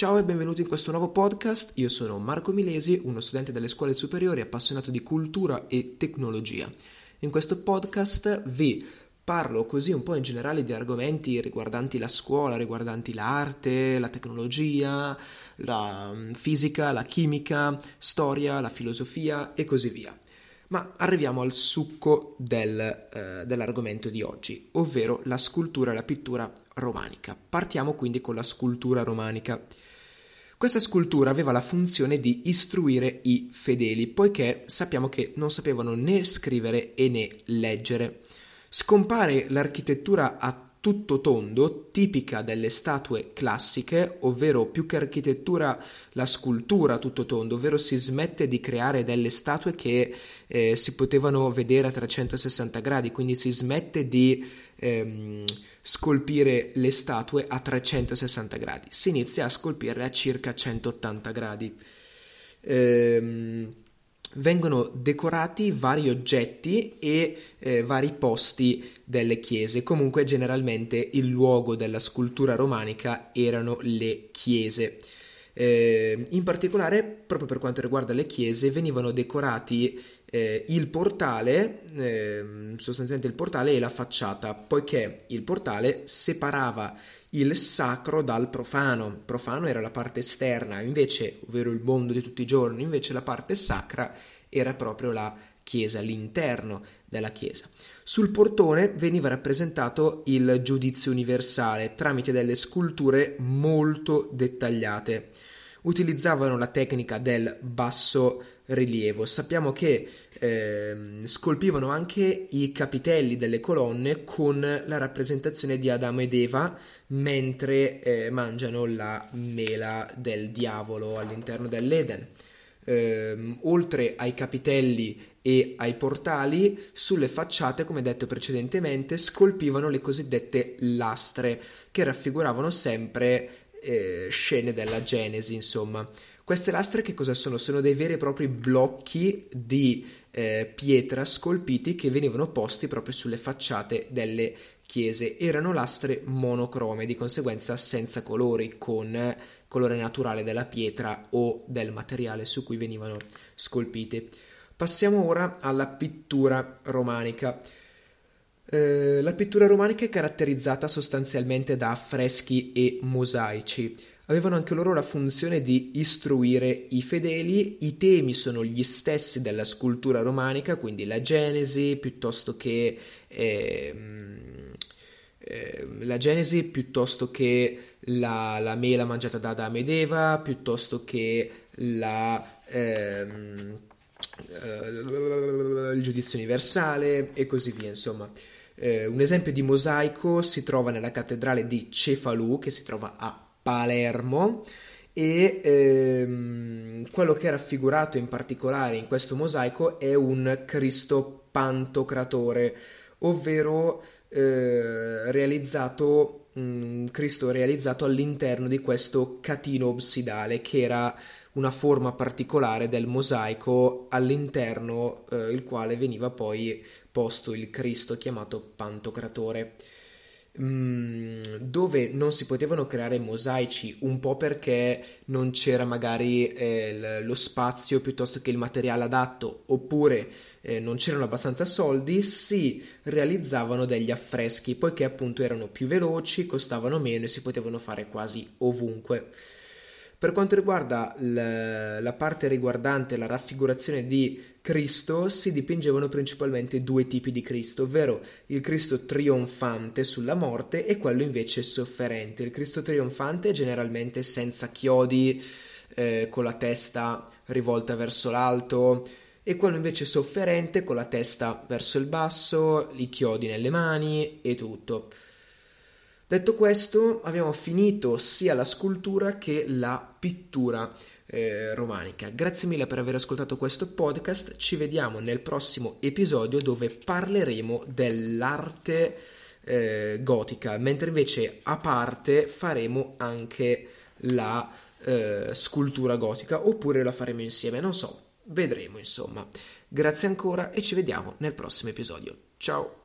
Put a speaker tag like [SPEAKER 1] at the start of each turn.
[SPEAKER 1] Ciao e benvenuti in questo nuovo podcast. Io sono Marco Milesi, uno studente delle scuole superiori appassionato di cultura e tecnologia. In questo podcast vi parlo così un po' in generale di argomenti riguardanti la scuola, riguardanti l'arte, la tecnologia, la mm, fisica, la chimica, storia, la filosofia e così via. Ma arriviamo al succo del, eh, dell'argomento di oggi, ovvero la scultura e la pittura romanica. Partiamo quindi con la scultura romanica. Questa scultura aveva la funzione di istruire i fedeli, poiché sappiamo che non sapevano né scrivere né leggere. Scompare l'architettura a tutto tondo, tipica delle statue classiche, ovvero più che architettura la scultura tutto tondo, ovvero si smette di creare delle statue che eh, si potevano vedere a 360 gradi, quindi si smette di ehm, scolpire le statue a 360 gradi, si inizia a scolpirle a circa 180 gradi. Ehm, vengono decorati vari oggetti e eh, vari posti delle chiese. Comunque generalmente il luogo della scultura romanica erano le chiese. Eh, in particolare, proprio per quanto riguarda le chiese, venivano decorati eh, il portale, eh, sostanzialmente il portale e la facciata, poiché il portale separava il sacro dal profano. Profano era la parte esterna, invece, ovvero il mondo di tutti i giorni, invece la parte sacra era proprio la chiesa, l'interno della chiesa. Sul portone veniva rappresentato il giudizio universale tramite delle sculture molto dettagliate. Utilizzavano la tecnica del basso rilievo. Sappiamo che eh, scolpivano anche i capitelli delle colonne con la rappresentazione di Adamo ed Eva mentre eh, mangiano la mela del diavolo all'interno dell'Eden. Eh, oltre ai capitelli e ai portali, sulle facciate, come detto precedentemente, scolpivano le cosiddette lastre che raffiguravano sempre eh, scene della Genesi, insomma. Queste lastre che cosa sono? Sono dei veri e propri blocchi di eh, pietra scolpiti che venivano posti proprio sulle facciate delle chiese. Erano lastre monocrome, di conseguenza senza colori, con colore naturale della pietra o del materiale su cui venivano scolpiti. Passiamo ora alla pittura romanica. Eh, la pittura romanica è caratterizzata sostanzialmente da affreschi e mosaici avevano anche loro la funzione di istruire i fedeli. I temi sono gli stessi della scultura romanica, quindi la Genesi piuttosto che eh, la Genesi piuttosto che la, la, mela mangiata da Adamo ed Eva, piuttosto che la, ehm, eh, il giudizio universale e così via, insomma. Eh, un esempio di mosaico si trova nella cattedrale di Cefalù, che si trova a Palermo. E ehm, quello che è raffigurato in particolare in questo mosaico è un Cristo Pantocratore, ovvero eh, realizzato un Cristo realizzato all'interno di questo catino obsidale che era una forma particolare del mosaico all'interno eh, il quale veniva poi posto il Cristo chiamato Pantocratore. Mm, dove non si potevano creare mosaici un po' perché non c'era magari eh, lo spazio piuttosto che il materiale adatto oppure eh, non c'erano abbastanza soldi si realizzavano degli affreschi poiché appunto erano più veloci costavano meno e si potevano fare quasi ovunque per quanto riguarda la parte riguardante la raffigurazione di Cristo, si dipingevano principalmente due tipi di Cristo, ovvero il Cristo trionfante sulla morte e quello invece sofferente. Il Cristo trionfante è generalmente senza chiodi, eh, con la testa rivolta verso l'alto, e quello invece sofferente con la testa verso il basso, i chiodi nelle mani e tutto. Detto questo, abbiamo finito sia la scultura che la pittura eh, romanica. Grazie mille per aver ascoltato questo podcast. Ci vediamo nel prossimo episodio dove parleremo dell'arte eh, gotica, mentre invece a parte faremo anche la eh, scultura gotica oppure la faremo insieme, non so, vedremo insomma. Grazie ancora e ci vediamo nel prossimo episodio. Ciao!